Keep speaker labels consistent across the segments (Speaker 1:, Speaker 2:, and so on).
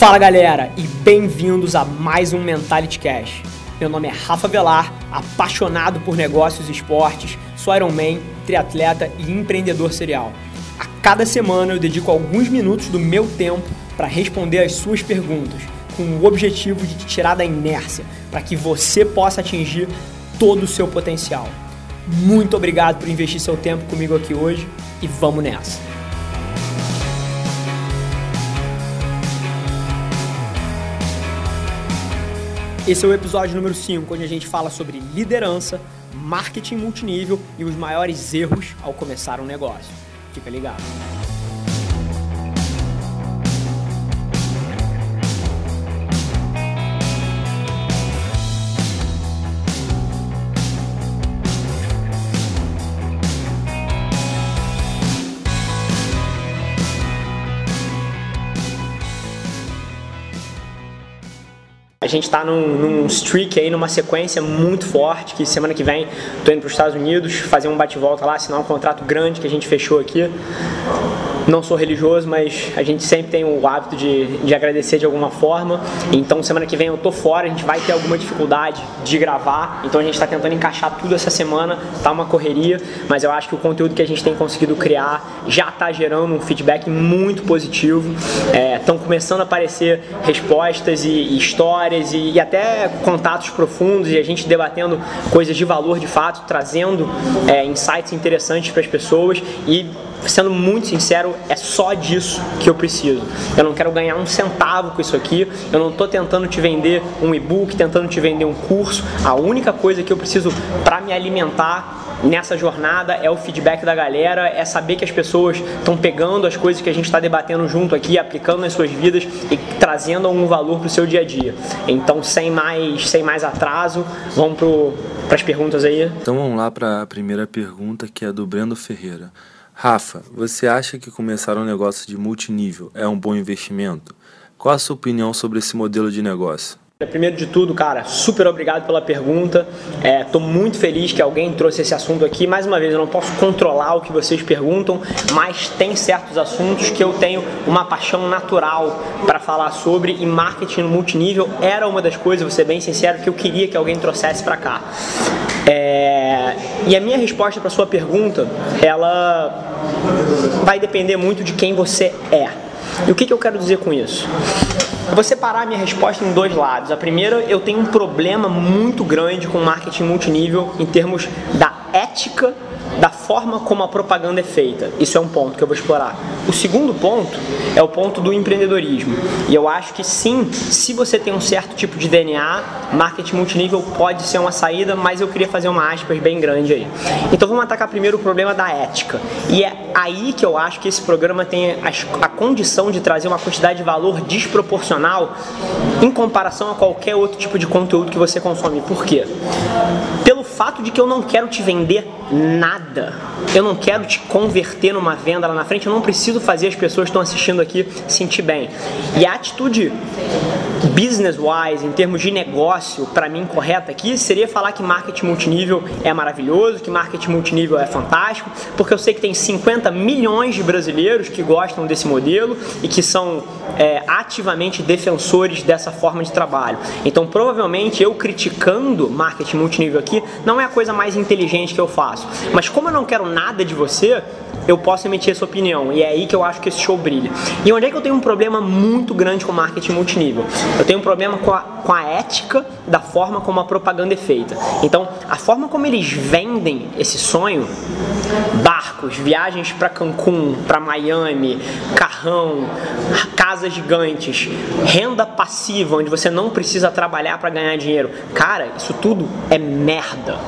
Speaker 1: Fala galera e bem-vindos a mais um Mentality Cash. Meu nome é Rafa Velar, apaixonado por negócios e esportes, sou Ironman, triatleta e empreendedor serial. A cada semana eu dedico alguns minutos do meu tempo para responder as suas perguntas, com o objetivo de te tirar da inércia, para que você possa atingir todo o seu potencial. Muito obrigado por investir seu tempo comigo aqui hoje e vamos nessa! Esse é o episódio número 5, onde a gente fala sobre liderança, marketing multinível e os maiores erros ao começar um negócio. Fica ligado. A gente está num, num, streak aí, numa sequência muito forte, que semana que vem tô indo para os Estados Unidos fazer um bate-volta lá, assinar um contrato grande que a gente fechou aqui. Não sou religioso, mas a gente sempre tem o hábito de, de agradecer de alguma forma. Então semana que vem eu tô fora, a gente vai ter alguma dificuldade de gravar. Então a gente está tentando encaixar tudo essa semana, tá uma correria, mas eu acho que o conteúdo que a gente tem conseguido criar já está gerando um feedback muito positivo. Estão é, começando a aparecer respostas e, e histórias e, e até contatos profundos e a gente debatendo coisas de valor de fato, trazendo é, insights interessantes para as pessoas e sendo muito sincero, é só disso que eu preciso. Eu não quero ganhar um centavo com isso aqui, eu não estou tentando te vender um e-book, tentando te vender um curso. A única coisa que eu preciso para me alimentar nessa jornada é o feedback da galera, é saber que as pessoas estão pegando as coisas que a gente está debatendo junto aqui, aplicando nas suas vidas e trazendo algum valor para o seu dia a dia. Então, sem mais, sem mais atraso, vamos para as perguntas aí.
Speaker 2: Então vamos lá para a primeira pergunta que é do Brendo Ferreira. Rafa, você acha que começar um negócio de multinível é um bom investimento? Qual a sua opinião sobre esse modelo de negócio?
Speaker 1: Primeiro de tudo, cara, super obrigado pela pergunta. Estou é, muito feliz que alguém trouxe esse assunto aqui. Mais uma vez, eu não posso controlar o que vocês perguntam, mas tem certos assuntos que eu tenho uma paixão natural para falar sobre e marketing multinível era uma das coisas, vou ser bem sincero, que eu queria que alguém trouxesse para cá. É, e a minha resposta para sua pergunta, ela vai depender muito de quem você é. E o que, que eu quero dizer com isso? Eu vou separar a minha resposta em dois lados. A primeira, eu tenho um problema muito grande com marketing multinível em termos da ética da forma como a propaganda é feita. Isso é um ponto que eu vou explorar. O segundo ponto é o ponto do empreendedorismo. E eu acho que sim, se você tem um certo tipo de DNA, marketing multinível pode ser uma saída, mas eu queria fazer uma aspas bem grande aí. Então vamos atacar primeiro o problema da ética. E é aí que eu acho que esse programa tem a, a condição de trazer uma quantidade de valor desproporcional em comparação a qualquer outro tipo de conteúdo que você consome. Por quê? Fato de que eu não quero te vender nada. Eu não quero te converter numa venda lá na frente, eu não preciso fazer as pessoas que estão assistindo aqui sentir bem. E a atitude business wise, em termos de negócio, para mim correta aqui, seria falar que marketing multinível é maravilhoso, que marketing multinível é fantástico, porque eu sei que tem 50 milhões de brasileiros que gostam desse modelo e que são é, ativamente defensores dessa forma de trabalho. Então, provavelmente, eu criticando marketing multinível aqui não é a coisa mais inteligente que eu faço. Mas como eu não quero nada de você, eu posso emitir essa opinião. E é aí que eu acho que esse show brilha. E onde é que eu tenho um problema muito grande com marketing multinível? Eu tenho um problema com a, com a ética da forma como a propaganda é feita. Então, a forma como eles vendem esse sonho, barcos, viagens para Cancún, para Miami, carrão, casas gigantes, renda passiva, onde você não precisa trabalhar para ganhar dinheiro. Cara, isso tudo é merda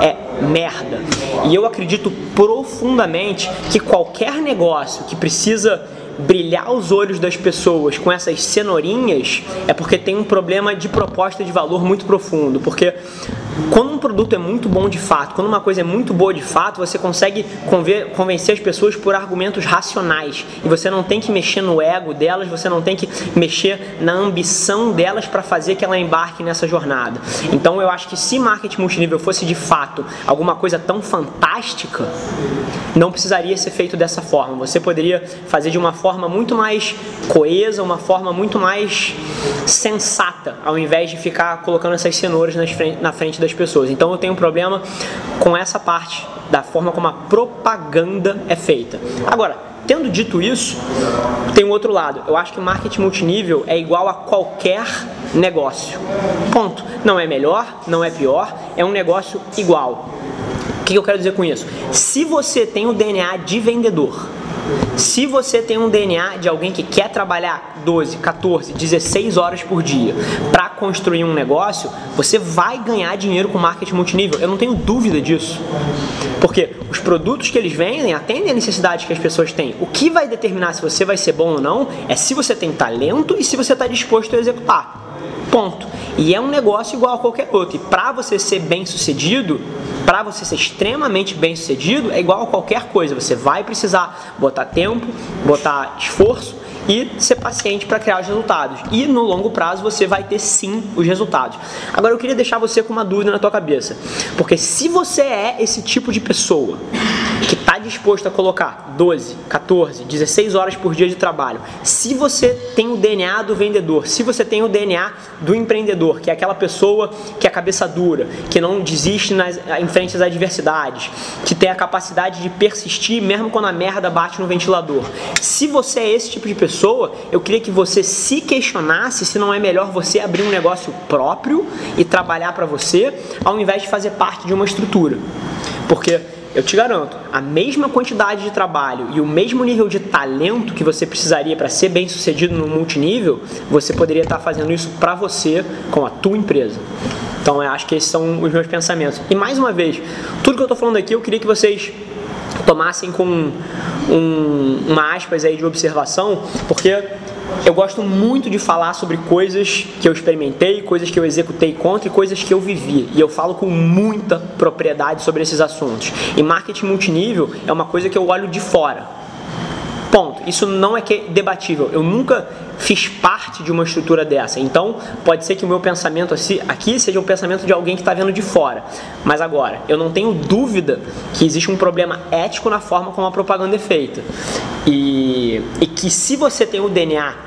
Speaker 1: é merda. E eu acredito profundamente que qualquer negócio que precisa brilhar os olhos das pessoas com essas cenourinhas é porque tem um problema de proposta de valor muito profundo. Porque quando um produto é muito bom de fato, quando uma coisa é muito boa de fato, você consegue convencer as pessoas por argumentos racionais. E você não tem que mexer no ego delas, você não tem que mexer na ambição delas para fazer que ela embarque nessa jornada. Então eu acho que se marketing multinível fosse de fato alguma coisa tão fantástica, não precisaria ser feito dessa forma. Você poderia fazer de uma forma muito mais coesa, uma forma muito mais sensata, ao invés de ficar colocando essas cenouras na frente das pessoas. Então eu tenho um problema com essa parte da forma como a propaganda é feita. Agora, tendo dito isso, tem um outro lado. Eu acho que marketing multinível é igual a qualquer negócio. Ponto. Não é melhor, não é pior, é um negócio igual. O que eu quero dizer com isso? Se você tem o DNA de vendedor, se você tem um DNA de alguém que quer trabalhar 12, 14, 16 horas por dia para construir um negócio, você vai ganhar dinheiro com marketing multinível. Eu não tenho dúvida disso. Porque os produtos que eles vendem atendem a necessidade que as pessoas têm. O que vai determinar se você vai ser bom ou não é se você tem talento e se você está disposto a executar. Ponto. E é um negócio igual a qualquer outro. E para você ser bem sucedido, para você ser extremamente bem sucedido, é igual a qualquer coisa. Você vai precisar botar tempo, botar esforço e ser paciente para criar os resultados. E no longo prazo você vai ter sim os resultados. Agora eu queria deixar você com uma dúvida na tua cabeça, porque se você é esse tipo de pessoa que está disposto a colocar 12, 14, 16 horas por dia de trabalho, se você tem o DNA do vendedor, se você tem o DNA do empreendedor, que é aquela pessoa que é cabeça dura, que não desiste nas, em frente às adversidades, que tem a capacidade de persistir mesmo quando a merda bate no ventilador. Se você é esse tipo de pessoa, eu queria que você se questionasse se não é melhor você abrir um negócio próprio e trabalhar para você, ao invés de fazer parte de uma estrutura. Porque eu te garanto, a mesma quantidade de trabalho e o mesmo nível de talento que você precisaria para ser bem sucedido no multinível, você poderia estar fazendo isso para você com a tua empresa. Então eu acho que esses são os meus pensamentos. E mais uma vez, tudo que eu estou falando aqui, eu queria que vocês tomassem com um, uma aspas aí de observação, porque eu gosto muito de falar sobre coisas que eu experimentei, coisas que eu executei contra e coisas que eu vivi. E eu falo com muita propriedade sobre esses assuntos. E marketing multinível é uma coisa que eu olho de fora. Ponto. Isso não é debatível. Eu nunca fiz parte de uma estrutura dessa. Então, pode ser que o meu pensamento aqui seja um pensamento de alguém que está vendo de fora. Mas agora, eu não tenho dúvida que existe um problema ético na forma como a propaganda é feita. E, e que se você tem o DNA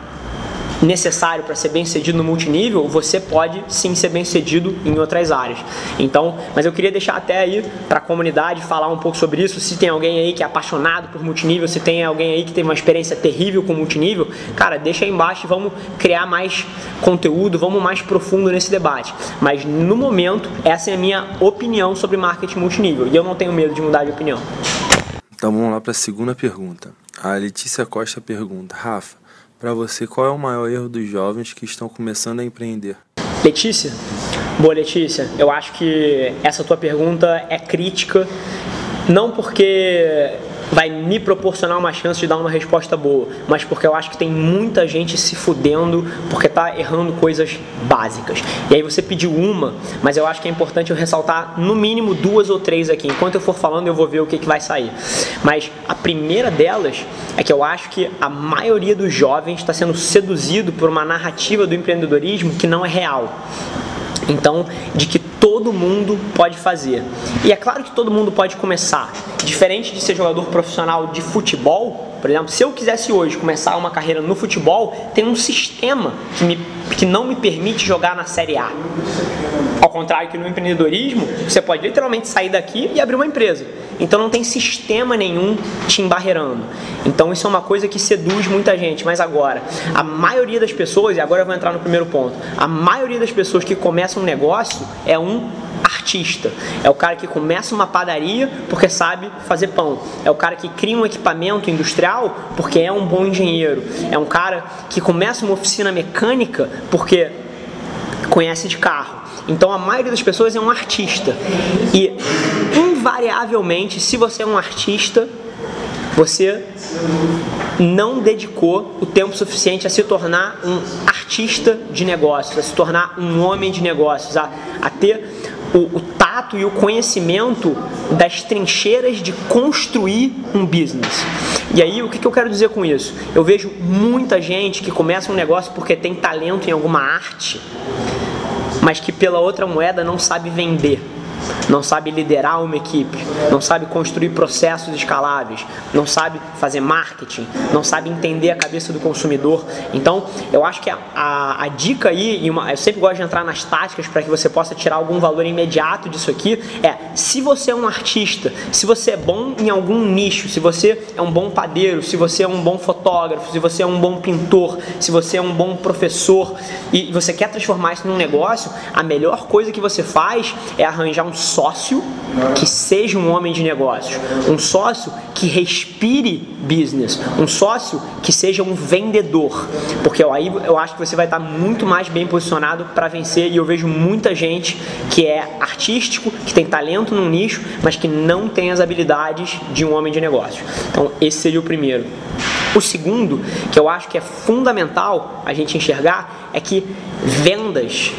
Speaker 1: necessário para ser bem sucedido no multinível, você pode sim ser bem sucedido em outras áreas. Então, mas eu queria deixar até aí para a comunidade falar um pouco sobre isso. Se tem alguém aí que é apaixonado por multinível, se tem alguém aí que teve uma experiência terrível com multinível, cara, deixa aí embaixo e vamos criar mais conteúdo, vamos mais profundo nesse debate. Mas no momento, essa é a minha opinião sobre marketing multinível e eu não tenho medo de mudar de opinião.
Speaker 2: Então vamos lá para a segunda pergunta. A Letícia Costa pergunta: Rafa, para você, qual é o maior erro dos jovens que estão começando a empreender?
Speaker 1: Letícia? Boa, Letícia. Eu acho que essa tua pergunta é crítica, não porque vai me proporcionar uma chance de dar uma resposta boa, mas porque eu acho que tem muita gente se fudendo porque tá errando coisas básicas. E aí você pediu uma, mas eu acho que é importante eu ressaltar no mínimo duas ou três aqui. Enquanto eu for falando, eu vou ver o que, que vai sair. Mas a primeira delas é que eu acho que a maioria dos jovens está sendo seduzido por uma narrativa do empreendedorismo que não é real. Então, de que todo mundo pode fazer. E é claro que todo mundo pode começar. Diferente de ser jogador profissional de futebol, por exemplo, se eu quisesse hoje começar uma carreira no futebol, tem um sistema que, me, que não me permite jogar na Série A. Ao contrário que no empreendedorismo, você pode literalmente sair daqui e abrir uma empresa. Então não tem sistema nenhum te embarreirando. Então isso é uma coisa que seduz muita gente. Mas agora, a maioria das pessoas, e agora eu vou entrar no primeiro ponto, a maioria das pessoas que começam um negócio é um artista. É o cara que começa uma padaria porque sabe fazer pão. É o cara que cria um equipamento industrial porque é um bom engenheiro. É um cara que começa uma oficina mecânica porque conhece de carro. Então a maioria das pessoas é um artista. E invariavelmente, se você é um artista, você não dedicou o tempo suficiente a se tornar um artista de negócios, a se tornar um homem de negócios, a, a ter o, o tato e o conhecimento das trincheiras de construir um business. E aí, o que, que eu quero dizer com isso? Eu vejo muita gente que começa um negócio porque tem talento em alguma arte, mas que pela outra moeda não sabe vender não sabe liderar uma equipe, não sabe construir processos escaláveis, não sabe fazer marketing, não sabe entender a cabeça do consumidor. Então, eu acho que a, a, a dica aí, e uma, eu sempre gosto de entrar nas táticas para que você possa tirar algum valor imediato disso aqui, é se você é um artista, se você é bom em algum nicho, se você é um bom padeiro, se você é um bom fotógrafo, se você é um bom pintor, se você é um bom professor e você quer transformar isso num negócio, a melhor coisa que você faz é arranjar um sócio que seja um homem de negócios, um sócio que respire business, um sócio que seja um vendedor, porque aí eu acho que você vai estar muito mais bem posicionado para vencer e eu vejo muita gente que é artístico, que tem talento num nicho, mas que não tem as habilidades de um homem de negócios. Então esse seria o primeiro. O segundo, que eu acho que é fundamental a gente enxergar, é que vendas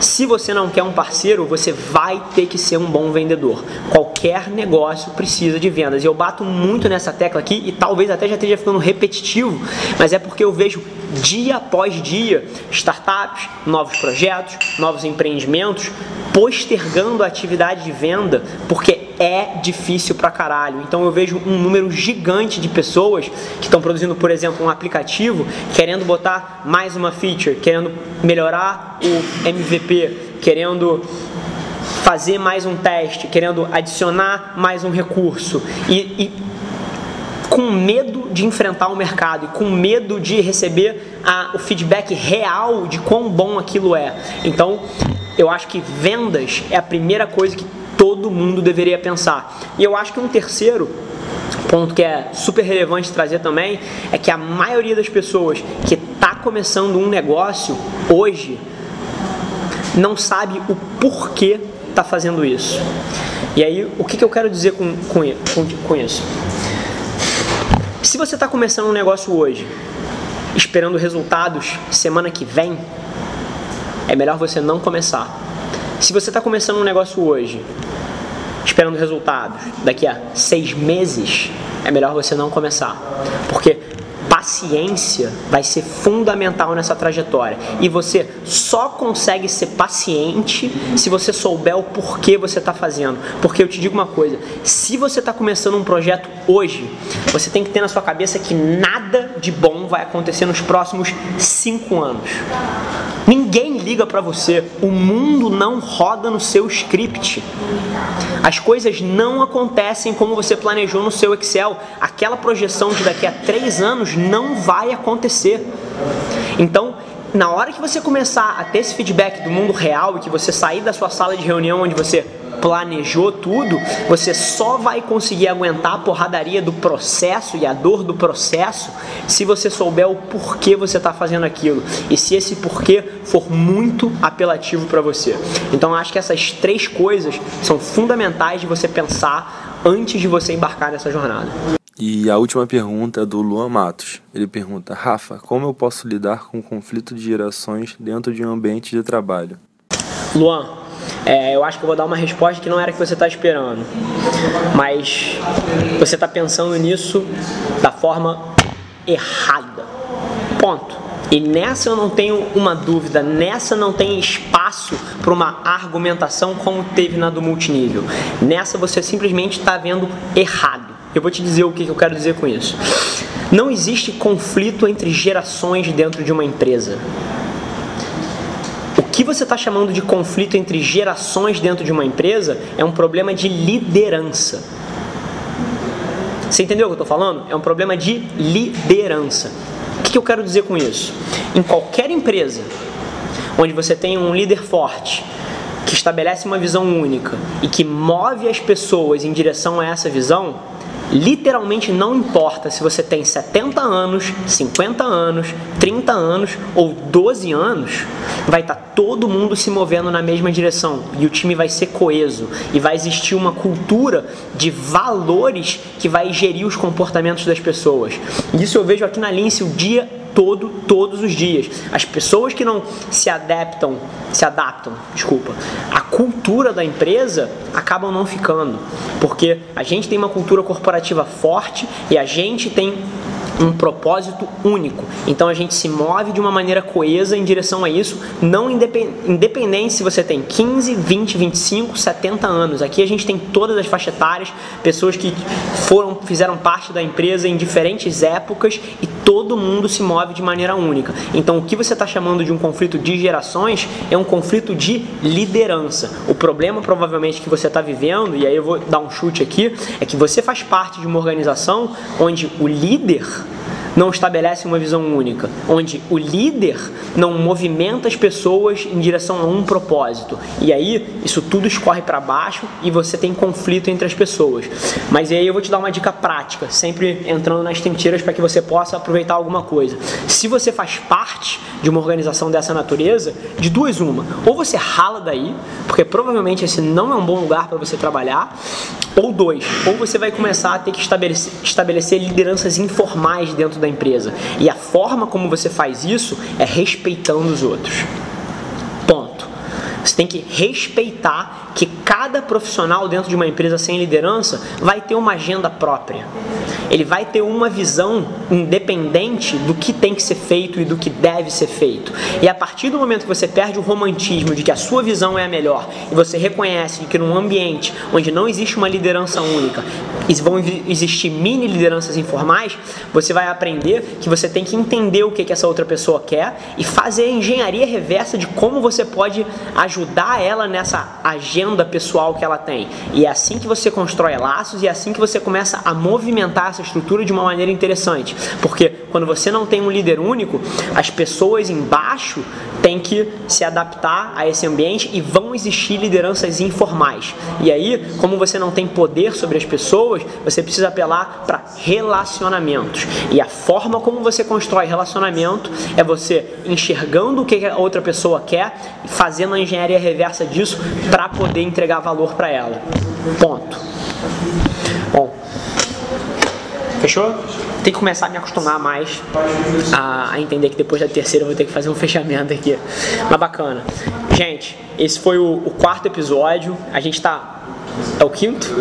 Speaker 1: se você não quer um parceiro, você vai ter que ser um bom vendedor. Qualquer negócio precisa de vendas. E eu bato muito nessa tecla aqui e talvez até já esteja ficando repetitivo, mas é porque eu vejo dia após dia startups, novos projetos, novos empreendimentos postergando a atividade de venda porque é difícil pra caralho. Então eu vejo um número gigante de pessoas que estão produzindo, por exemplo, um aplicativo, querendo botar mais uma feature, querendo melhorar o MVP, querendo fazer mais um teste, querendo adicionar mais um recurso e, e com medo de enfrentar o mercado e com medo de receber a, o feedback real de quão bom aquilo é. Então, eu acho que vendas é a primeira coisa que todo mundo deveria pensar. E eu acho que um terceiro ponto que é super relevante trazer também é que a maioria das pessoas que está começando um negócio hoje não sabe o porquê está fazendo isso. E aí, o que, que eu quero dizer com, com, com isso? Se você está começando um negócio hoje, esperando resultados semana que vem, é melhor você não começar. Se você está começando um negócio hoje, esperando resultados daqui a seis meses, é melhor você não começar. Porque paciência vai ser fundamental nessa trajetória. E você só consegue ser paciente se você souber o porquê você está fazendo. Porque eu te digo uma coisa: se você está começando um projeto hoje, você tem que ter na sua cabeça que nada de bom vai acontecer nos próximos cinco anos. Ninguém liga para você. O mundo não roda no seu script. As coisas não acontecem como você planejou no seu Excel. Aquela projeção de daqui a três anos não vai acontecer. Então, na hora que você começar a ter esse feedback do mundo real e que você sair da sua sala de reunião onde você planejou tudo, você só vai conseguir aguentar a porradaria do processo e a dor do processo se você souber o porquê você está fazendo aquilo e se esse porquê for muito apelativo para você. Então acho que essas três coisas são fundamentais de você pensar antes de você embarcar nessa jornada.
Speaker 2: E a última pergunta é do Luan Matos. Ele pergunta: Rafa, como eu posso lidar com o conflito de gerações dentro de um ambiente de trabalho?
Speaker 1: Luan, é, eu acho que eu vou dar uma resposta que não era que você está esperando, mas você está pensando nisso da forma errada. Ponto. E nessa eu não tenho uma dúvida, nessa não tem espaço para uma argumentação como teve na do multinível. Nessa você simplesmente está vendo errado. Eu vou te dizer o que eu quero dizer com isso. Não existe conflito entre gerações dentro de uma empresa que você está chamando de conflito entre gerações dentro de uma empresa é um problema de liderança. Você entendeu o que eu estou falando? É um problema de liderança. O que eu quero dizer com isso? Em qualquer empresa onde você tem um líder forte, que estabelece uma visão única e que move as pessoas em direção a essa visão, Literalmente não importa se você tem 70 anos, 50 anos, 30 anos ou 12 anos, vai estar tá todo mundo se movendo na mesma direção e o time vai ser coeso e vai existir uma cultura de valores que vai gerir os comportamentos das pessoas. Isso eu vejo aqui na Lince o dia todo, todos os dias. As pessoas que não se adaptam, se adaptam, desculpa, a cultura da empresa acabam não ficando, porque a gente tem uma cultura corporativa forte e a gente tem um propósito único. Então a gente se move de uma maneira coesa em direção a isso, não independente se você tem 15, 20, 25, 70 anos. Aqui a gente tem todas as faixas etárias, pessoas que foram fizeram parte da empresa em diferentes épocas e todo mundo se move de maneira única. Então o que você está chamando de um conflito de gerações é um conflito de liderança. O problema provavelmente que você está vivendo, e aí eu vou dar um chute aqui, é que você faz parte de uma organização onde o líder não estabelece uma visão única, onde o líder não movimenta as pessoas em direção a um propósito. E aí isso tudo escorre para baixo e você tem conflito entre as pessoas. Mas aí eu vou te dar uma dica prática, sempre entrando nas trincheiras para que você possa aproveitar alguma coisa. Se você faz parte de uma organização dessa natureza, de duas uma, ou você rala daí, porque provavelmente esse não é um bom lugar para você trabalhar, ou dois, ou você vai começar a ter que estabelecer, estabelecer lideranças informais dentro da empresa. E a forma como você faz isso é respeitando os outros. Ponto. Você tem que respeitar que cada profissional dentro de uma empresa sem liderança vai ter uma agenda própria. Ele vai ter uma visão independente do que tem que ser feito e do que deve ser feito. E a partir do momento que você perde o romantismo de que a sua visão é a melhor e você reconhece que num ambiente onde não existe uma liderança única, e vão existir mini lideranças informais, você vai aprender que você tem que entender o que, que essa outra pessoa quer e fazer a engenharia reversa de como você pode ajudar ela nessa agenda pessoal que ela tem. E é assim que você constrói laços e é assim que você começa a movimentar essa estrutura de uma maneira interessante. Porque quando você não tem um líder único, as pessoas embaixo têm que se adaptar a esse ambiente e vão existir lideranças informais. E aí, como você não tem poder sobre as pessoas, você precisa apelar para relacionamentos. E a forma como você constrói relacionamento é você enxergando o que a outra pessoa quer fazendo a engenharia reversa disso para poder entregar valor para ela. Ponto. Bom, fechou? Tem que começar a me acostumar mais a, a, entender que depois da terceira eu vou ter que fazer um fechamento aqui. Mas bacana. Gente, esse foi o, o quarto episódio. A gente está é o quinto?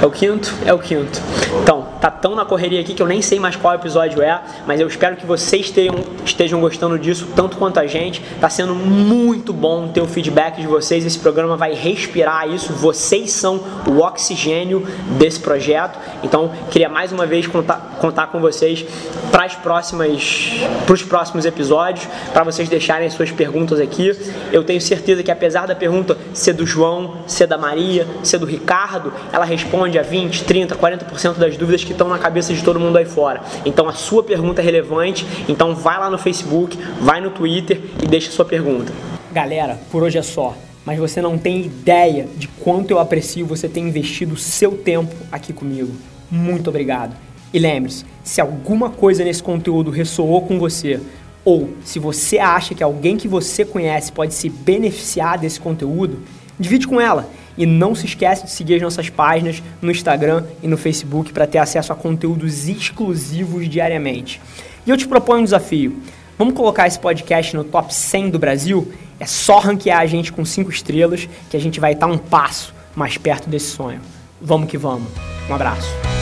Speaker 1: É o quinto? É o quinto. Então, tá tão na correria aqui que eu nem sei mais qual episódio é, mas eu espero que vocês estejam, estejam gostando disso tanto quanto a gente. Tá sendo muito bom ter o feedback de vocês. Esse programa vai respirar isso. Vocês são o oxigênio desse projeto. Então, queria mais uma vez contar, contar com vocês para as próximas para os próximos episódios, para vocês deixarem suas perguntas aqui. Eu tenho certeza que apesar da pergunta ser do João, ser da Maria, ser do Ricardo, ela responde a 20, 30, 40% das dúvidas que estão na cabeça de todo mundo aí fora. Então a sua pergunta é relevante, então vai lá no Facebook, vai no Twitter e deixa sua pergunta. Galera, por hoje é só mas você não tem ideia de quanto eu aprecio você ter investido seu tempo aqui comigo. Muito obrigado. E lembre-se, se alguma coisa nesse conteúdo ressoou com você, ou se você acha que alguém que você conhece pode se beneficiar desse conteúdo, divide com ela. E não se esquece de seguir as nossas páginas no Instagram e no Facebook para ter acesso a conteúdos exclusivos diariamente. E eu te proponho um desafio. Vamos colocar esse podcast no top 100 do Brasil? É só ranquear a gente com 5 estrelas que a gente vai estar um passo mais perto desse sonho. Vamos que vamos. Um abraço.